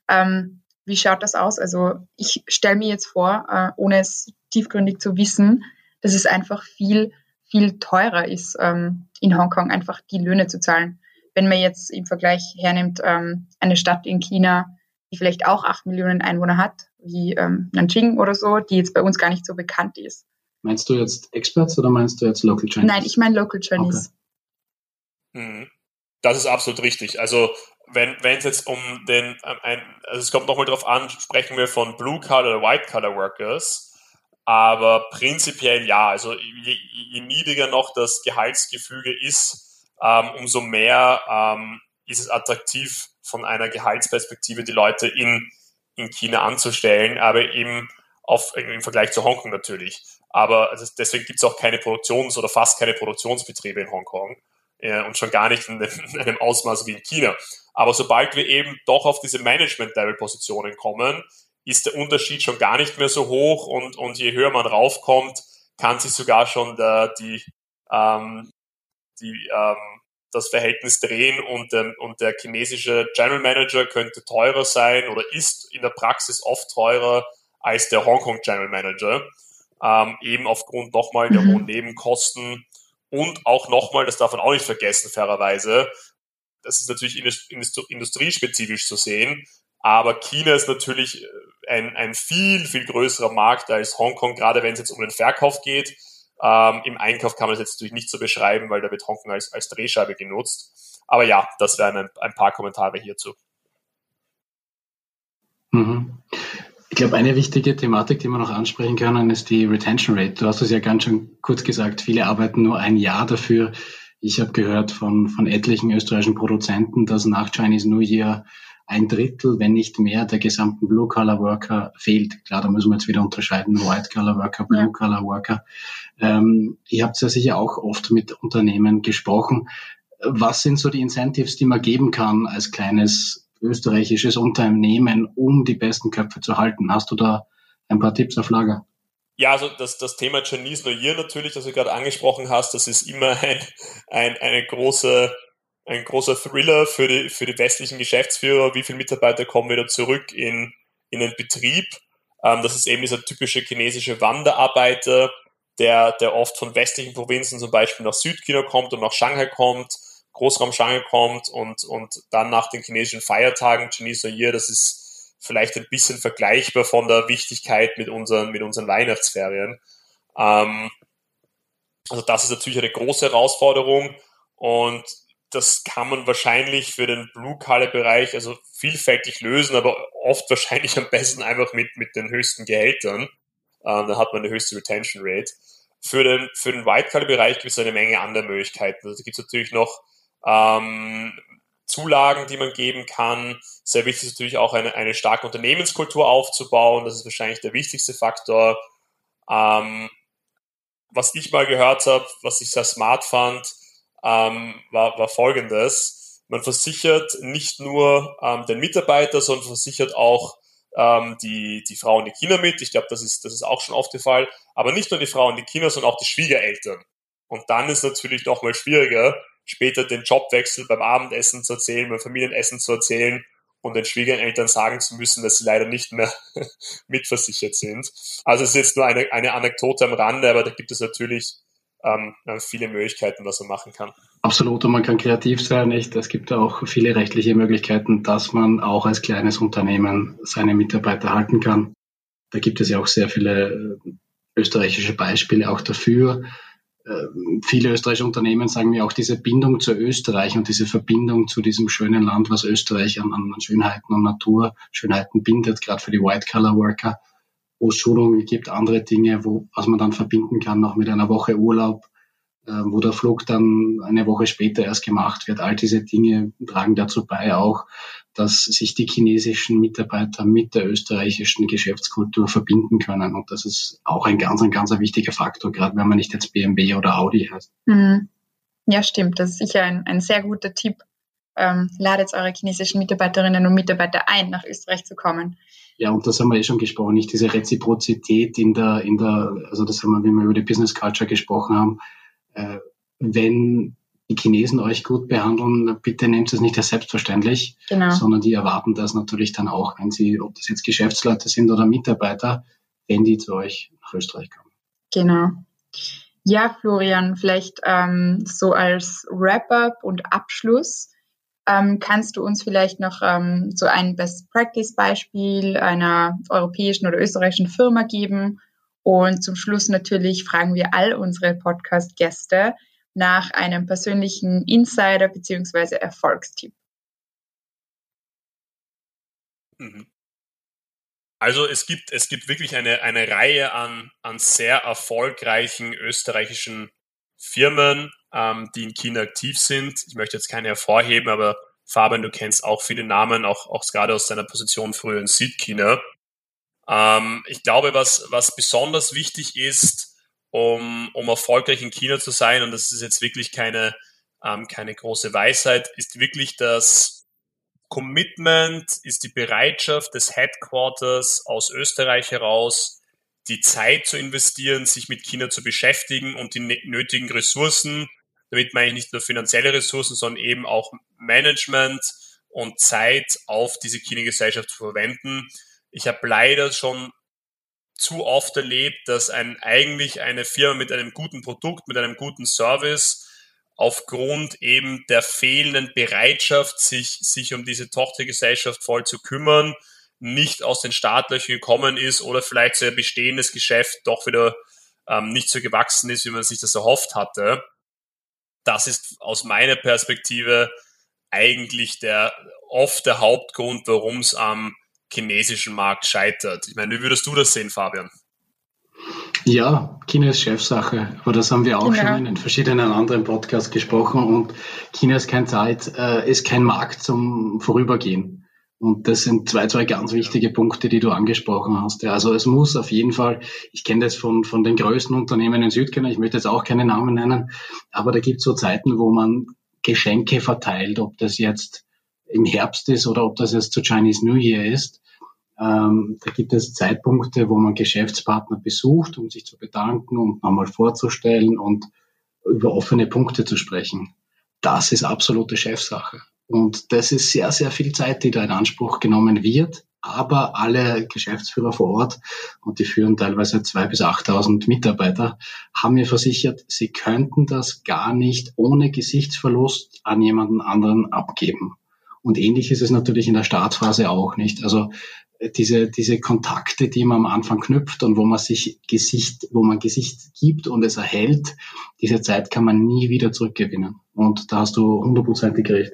Speaker 2: Ähm, wie schaut das aus? Also ich stelle mir jetzt vor, äh, ohne es tiefgründig zu wissen, dass es einfach viel, viel teurer ist, ähm, in Hongkong einfach die Löhne zu zahlen. Wenn man jetzt im Vergleich hernimmt, ähm, eine Stadt in China, die vielleicht auch acht Millionen Einwohner hat, wie ähm, Nanjing oder so, die jetzt bei uns gar nicht so bekannt ist.
Speaker 3: Meinst du jetzt Experts oder meinst du jetzt Local Chinese?
Speaker 2: Nein, ich meine Local Chinese.
Speaker 4: Okay. Mhm. Das ist absolut richtig. Also wenn wenn es jetzt um den, ähm, ein, also es kommt nochmal drauf an, sprechen wir von Blue Collar oder White Collar Workers, aber prinzipiell ja. Also je, je niedriger noch das Gehaltsgefüge ist, ähm, umso mehr ähm, ist es attraktiv von einer Gehaltsperspektive die Leute in, in China anzustellen, aber eben auf, im Vergleich zu Hongkong natürlich. Aber also deswegen gibt es auch keine Produktions- oder fast keine Produktionsbetriebe in Hongkong äh, und schon gar nicht in, in einem Ausmaß wie in China. Aber sobald wir eben doch auf diese Management-Level-Positionen kommen, ist der Unterschied schon gar nicht mehr so hoch und, und je höher man raufkommt, kann sich sogar schon der, die, ähm, die ähm, das Verhältnis drehen und, ähm, und der chinesische General Manager könnte teurer sein oder ist in der Praxis oft teurer als der Hongkong General Manager, ähm, eben aufgrund nochmal der mhm. hohen Nebenkosten und auch nochmal, das darf man auch nicht vergessen, fairerweise, das ist natürlich industriespezifisch zu sehen, aber China ist natürlich äh, ein, ein viel, viel größerer Markt als Hongkong, gerade wenn es jetzt um den Verkauf geht. Ähm, Im Einkauf kann man das jetzt natürlich nicht so beschreiben, weil da wird Hongkong als, als Drehscheibe genutzt. Aber ja, das wären ein, ein paar Kommentare hierzu.
Speaker 3: Mhm. Ich glaube, eine wichtige Thematik, die wir noch ansprechen können, ist die Retention Rate. Du hast es ja ganz schon kurz gesagt, viele arbeiten nur ein Jahr dafür. Ich habe gehört von, von etlichen österreichischen Produzenten, dass nach Chinese New Year ein Drittel, wenn nicht mehr, der gesamten Blue-Collar-Worker fehlt. Klar, da müssen wir jetzt wieder unterscheiden, White-Collar-Worker, Blue-Collar-Worker. Ähm, ihr habt ja sicher auch oft mit Unternehmen gesprochen. Was sind so die Incentives, die man geben kann als kleines österreichisches Unternehmen, um die besten Köpfe zu halten? Hast du da ein paar Tipps auf Lager?
Speaker 4: Ja, also das, das Thema Chinese New Year natürlich, das du gerade angesprochen hast, das ist immer ein, ein, eine große ein großer Thriller für die, für die westlichen Geschäftsführer. Wie viele Mitarbeiter kommen wieder zurück in, in den Betrieb? Ähm, das ist eben dieser typische chinesische Wanderarbeiter, der, der oft von westlichen Provinzen zum Beispiel nach Südchina kommt und nach Shanghai kommt, Großraum Shanghai kommt und, und dann nach den chinesischen Feiertagen, Chinese New Year, das ist vielleicht ein bisschen vergleichbar von der Wichtigkeit mit unseren, mit unseren Weihnachtsferien. Ähm, also das ist natürlich eine große Herausforderung und das kann man wahrscheinlich für den Blue-Collar-Bereich also vielfältig lösen, aber oft wahrscheinlich am besten einfach mit, mit den höchsten Gehältern. Ähm, dann hat man eine höchste Retention Rate. Für den, für den White-Collar-Bereich gibt es eine Menge andere Möglichkeiten. Also gibt es natürlich noch ähm, Zulagen, die man geben kann. Sehr wichtig ist natürlich auch eine, eine starke Unternehmenskultur aufzubauen. Das ist wahrscheinlich der wichtigste Faktor. Ähm, was ich mal gehört habe, was ich sehr smart fand, ähm, war, war folgendes. Man versichert nicht nur ähm, den Mitarbeiter, sondern versichert auch ähm, die, die Frau und die Kinder mit. Ich glaube, das ist, das ist auch schon oft der Fall. Aber nicht nur die Frau und die Kinder, sondern auch die Schwiegereltern. Und dann ist natürlich noch mal schwieriger, später den Jobwechsel beim Abendessen zu erzählen, beim Familienessen zu erzählen und den Schwiegereltern sagen zu müssen, dass sie leider nicht mehr mitversichert sind. Also es ist jetzt nur eine, eine Anekdote am Rande, aber da gibt es natürlich ähm, viele Möglichkeiten, was man machen kann.
Speaker 3: Absolut, und man kann kreativ sein. Nicht? Es gibt auch viele rechtliche Möglichkeiten, dass man auch als kleines Unternehmen seine Mitarbeiter halten kann. Da gibt es ja auch sehr viele äh, österreichische Beispiele auch dafür. Ähm, viele österreichische Unternehmen sagen mir auch diese Bindung zu Österreich und diese Verbindung zu diesem schönen Land, was Österreich an, an Schönheiten und Naturschönheiten bindet, gerade für die White-Collar-Worker, wo es Schulungen gibt, andere Dinge, wo, was man dann verbinden kann, noch mit einer Woche Urlaub, äh, wo der Flug dann eine Woche später erst gemacht wird. All diese Dinge tragen dazu bei auch, dass sich die chinesischen Mitarbeiter mit der österreichischen Geschäftskultur verbinden können. Und das ist auch ein ganz, ein ganz wichtiger Faktor, gerade wenn man nicht jetzt BMW oder Audi heißt. Mhm.
Speaker 2: Ja, stimmt. Das ist sicher ein, ein sehr guter Tipp. Ähm, ladet eure chinesischen Mitarbeiterinnen und Mitarbeiter ein, nach Österreich zu kommen.
Speaker 3: Ja, und das haben wir eh schon gesprochen, nicht diese Reziprozität in der, in der, also das haben wir, wie wir über die Business Culture gesprochen haben, äh, wenn die Chinesen euch gut behandeln, bitte nehmt es nicht als selbstverständlich, genau. sondern die erwarten das natürlich dann auch, wenn sie, ob das jetzt Geschäftsleute sind oder Mitarbeiter, wenn die zu euch nach Österreich kommen.
Speaker 2: Genau. Ja, Florian, vielleicht ähm, so als Wrap-up und Abschluss. Ähm, kannst du uns vielleicht noch ähm, so ein Best-Practice-Beispiel einer europäischen oder österreichischen Firma geben? Und zum Schluss natürlich fragen wir all unsere Podcast-Gäste, nach einem persönlichen Insider bzw. Erfolgstipp?
Speaker 4: Mhm. Also es gibt, es gibt wirklich eine, eine Reihe an, an sehr erfolgreichen österreichischen Firmen, ähm, die in China aktiv sind. Ich möchte jetzt keine hervorheben, aber Fabian, du kennst auch viele Namen, auch, auch gerade aus deiner Position früher in Südchina. Ähm, ich glaube, was, was besonders wichtig ist, um, um erfolgreich in China zu sein, und das ist jetzt wirklich keine, ähm, keine große Weisheit, ist wirklich das Commitment, ist die Bereitschaft des Headquarters aus Österreich heraus, die Zeit zu investieren, sich mit China zu beschäftigen und die nötigen Ressourcen, damit meine ich nicht nur finanzielle Ressourcen, sondern eben auch Management und Zeit auf diese China-Gesellschaft zu verwenden. Ich habe leider schon zu oft erlebt, dass ein, eigentlich eine Firma mit einem guten Produkt, mit einem guten Service aufgrund eben der fehlenden Bereitschaft, sich, sich um diese Tochtergesellschaft voll zu kümmern, nicht aus den Startlöchern gekommen ist oder vielleicht so ein bestehendes Geschäft doch wieder ähm, nicht so gewachsen ist, wie man sich das erhofft hatte. Das ist aus meiner Perspektive eigentlich der oft der Hauptgrund, warum es am chinesischen Markt scheitert. Ich meine, wie würdest du das sehen, Fabian?
Speaker 3: Ja, China ist Chefsache, aber das haben wir auch genau. schon in verschiedenen anderen Podcasts gesprochen und China ist keine Zeit, äh, ist kein Markt zum Vorübergehen. Und das sind zwei, zwei ganz wichtige Punkte, die du angesprochen hast. Ja, also es muss auf jeden Fall, ich kenne das von, von den größten Unternehmen in Südchina, ich möchte jetzt auch keine Namen nennen, aber da gibt es so Zeiten, wo man Geschenke verteilt, ob das jetzt im Herbst ist oder ob das jetzt zu Chinese New Year ist. Ähm, da gibt es Zeitpunkte, wo man Geschäftspartner besucht, um sich zu bedanken und nochmal vorzustellen und über offene Punkte zu sprechen. Das ist absolute Chefsache. Und das ist sehr, sehr viel Zeit, die da in Anspruch genommen wird. Aber alle Geschäftsführer vor Ort, und die führen teilweise zwei bis 8.000 Mitarbeiter, haben mir versichert, sie könnten das gar nicht ohne Gesichtsverlust an jemanden anderen abgeben. Und ähnlich ist es natürlich in der Startphase auch nicht. Also äh, diese, diese Kontakte, die man am Anfang knüpft und wo man sich Gesicht, wo man Gesicht gibt und es erhält, diese Zeit kann man nie wieder zurückgewinnen. Und da hast du hundertprozentig recht,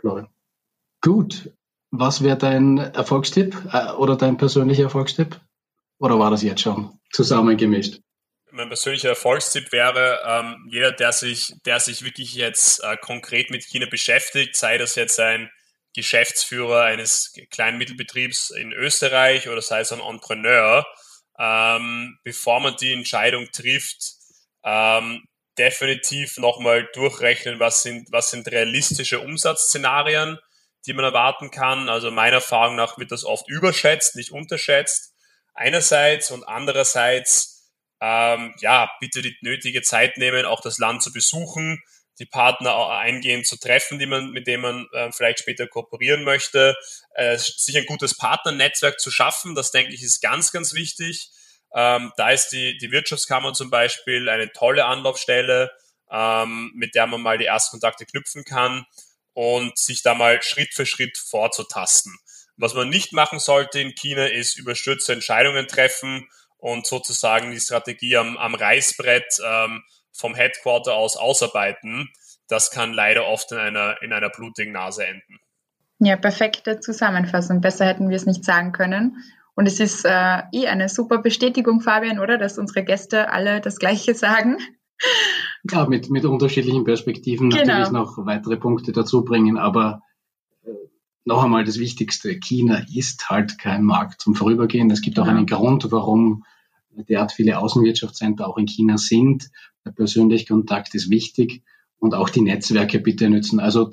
Speaker 3: Florian. Gut. Was wäre dein Erfolgstipp äh, oder dein persönlicher Erfolgstipp? Oder war das jetzt schon zusammengemischt?
Speaker 4: mein persönlicher Erfolgstipp wäre, ähm, jeder, der sich, der sich wirklich jetzt äh, konkret mit China beschäftigt, sei das jetzt ein Geschäftsführer eines kleinen Mittelbetriebs in Österreich oder sei es ein Entrepreneur, ähm, bevor man die Entscheidung trifft, ähm, definitiv nochmal durchrechnen, was sind, was sind realistische Umsatzszenarien, die man erwarten kann. Also meiner Erfahrung nach wird das oft überschätzt, nicht unterschätzt. Einerseits und andererseits, ähm, ja, bitte die nötige Zeit nehmen, auch das Land zu besuchen, die Partner eingehend zu treffen, die man, mit denen man äh, vielleicht später kooperieren möchte, äh, sich ein gutes Partnernetzwerk zu schaffen, das denke ich ist ganz, ganz wichtig. Ähm, da ist die, die Wirtschaftskammer zum Beispiel eine tolle Anlaufstelle, ähm, mit der man mal die ersten Kontakte knüpfen kann und sich da mal Schritt für Schritt vorzutasten. Was man nicht machen sollte in China ist überstürzte Entscheidungen treffen und sozusagen die Strategie am, am Reißbrett ähm, vom Headquarter aus ausarbeiten. Das kann leider oft in einer, in einer blutigen Nase enden.
Speaker 2: Ja, perfekte Zusammenfassung. Besser hätten wir es nicht sagen können. Und es ist äh, eh eine super Bestätigung, Fabian, oder? Dass unsere Gäste alle das Gleiche sagen.
Speaker 3: Klar, mit, mit unterschiedlichen Perspektiven genau. natürlich noch weitere Punkte dazu bringen, aber äh, noch einmal das Wichtigste, China ist halt kein Markt zum Vorübergehen. Es gibt auch einen Grund, warum derart viele Außenwirtschaftscenter auch in China sind. Der persönliche Kontakt ist wichtig und auch die Netzwerke bitte nützen. Also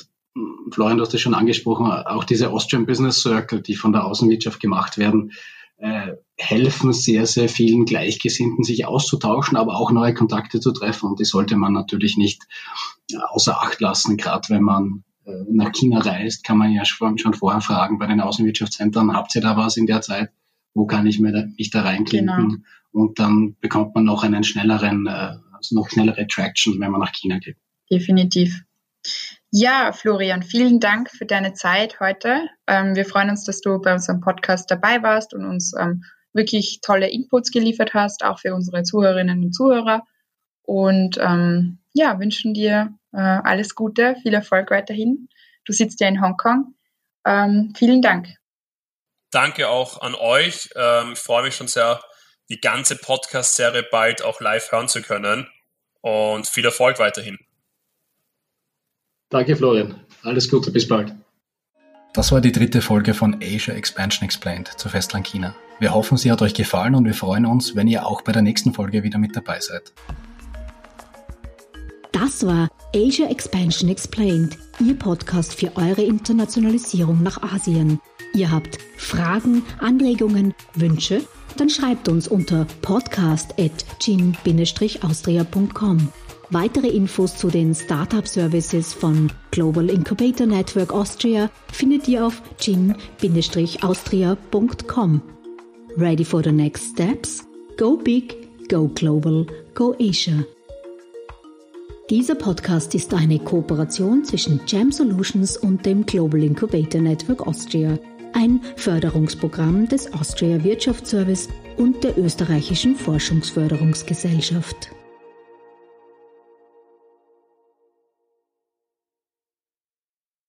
Speaker 3: Florian, du hast es schon angesprochen, auch diese Austrian Business Circle, die von der Außenwirtschaft gemacht werden, äh, helfen sehr, sehr vielen Gleichgesinnten, sich auszutauschen, aber auch neue Kontakte zu treffen. Und die sollte man natürlich nicht äh, außer Acht lassen. Gerade wenn man äh, nach China reist, kann man ja schon, schon vorher fragen bei den Außenwirtschaftszentren, habt ihr da was in der Zeit? Wo kann ich mir da, mich da reinklinken? Genau. Und dann bekommt man noch einen schnelleren, äh, also noch schnellere Traction, wenn man nach China geht.
Speaker 2: Definitiv. Ja, Florian, vielen Dank für deine Zeit heute. Ähm, wir freuen uns, dass du bei unserem Podcast dabei warst und uns ähm, wirklich tolle Inputs geliefert hast, auch für unsere Zuhörerinnen und Zuhörer. Und ähm, ja, wünschen dir äh, alles Gute, viel Erfolg weiterhin. Du sitzt ja in Hongkong. Ähm, vielen Dank.
Speaker 4: Danke auch an euch. Ähm, ich freue mich schon sehr, die ganze Podcast-Serie bald auch live hören zu können. Und viel Erfolg weiterhin.
Speaker 3: Danke, Florian. Alles Gute, bis bald. Das war die dritte Folge von Asia Expansion Explained zu Festland China. Wir hoffen, sie hat euch gefallen und wir freuen uns, wenn ihr auch bei der nächsten Folge wieder mit dabei seid.
Speaker 1: Das war Asia Expansion Explained, Ihr Podcast für eure Internationalisierung nach Asien. Ihr habt Fragen, Anregungen, Wünsche? Dann schreibt uns unter podcast.gin-austria.com. Weitere Infos zu den Startup Services von Global Incubator Network Austria findet ihr auf gin-austria.com. Ready for the next steps? Go big, go global, go Asia. Dieser Podcast ist eine Kooperation zwischen Jam Solutions und dem Global Incubator Network Austria, ein Förderungsprogramm des Austria Wirtschaftsservice und der österreichischen Forschungsförderungsgesellschaft.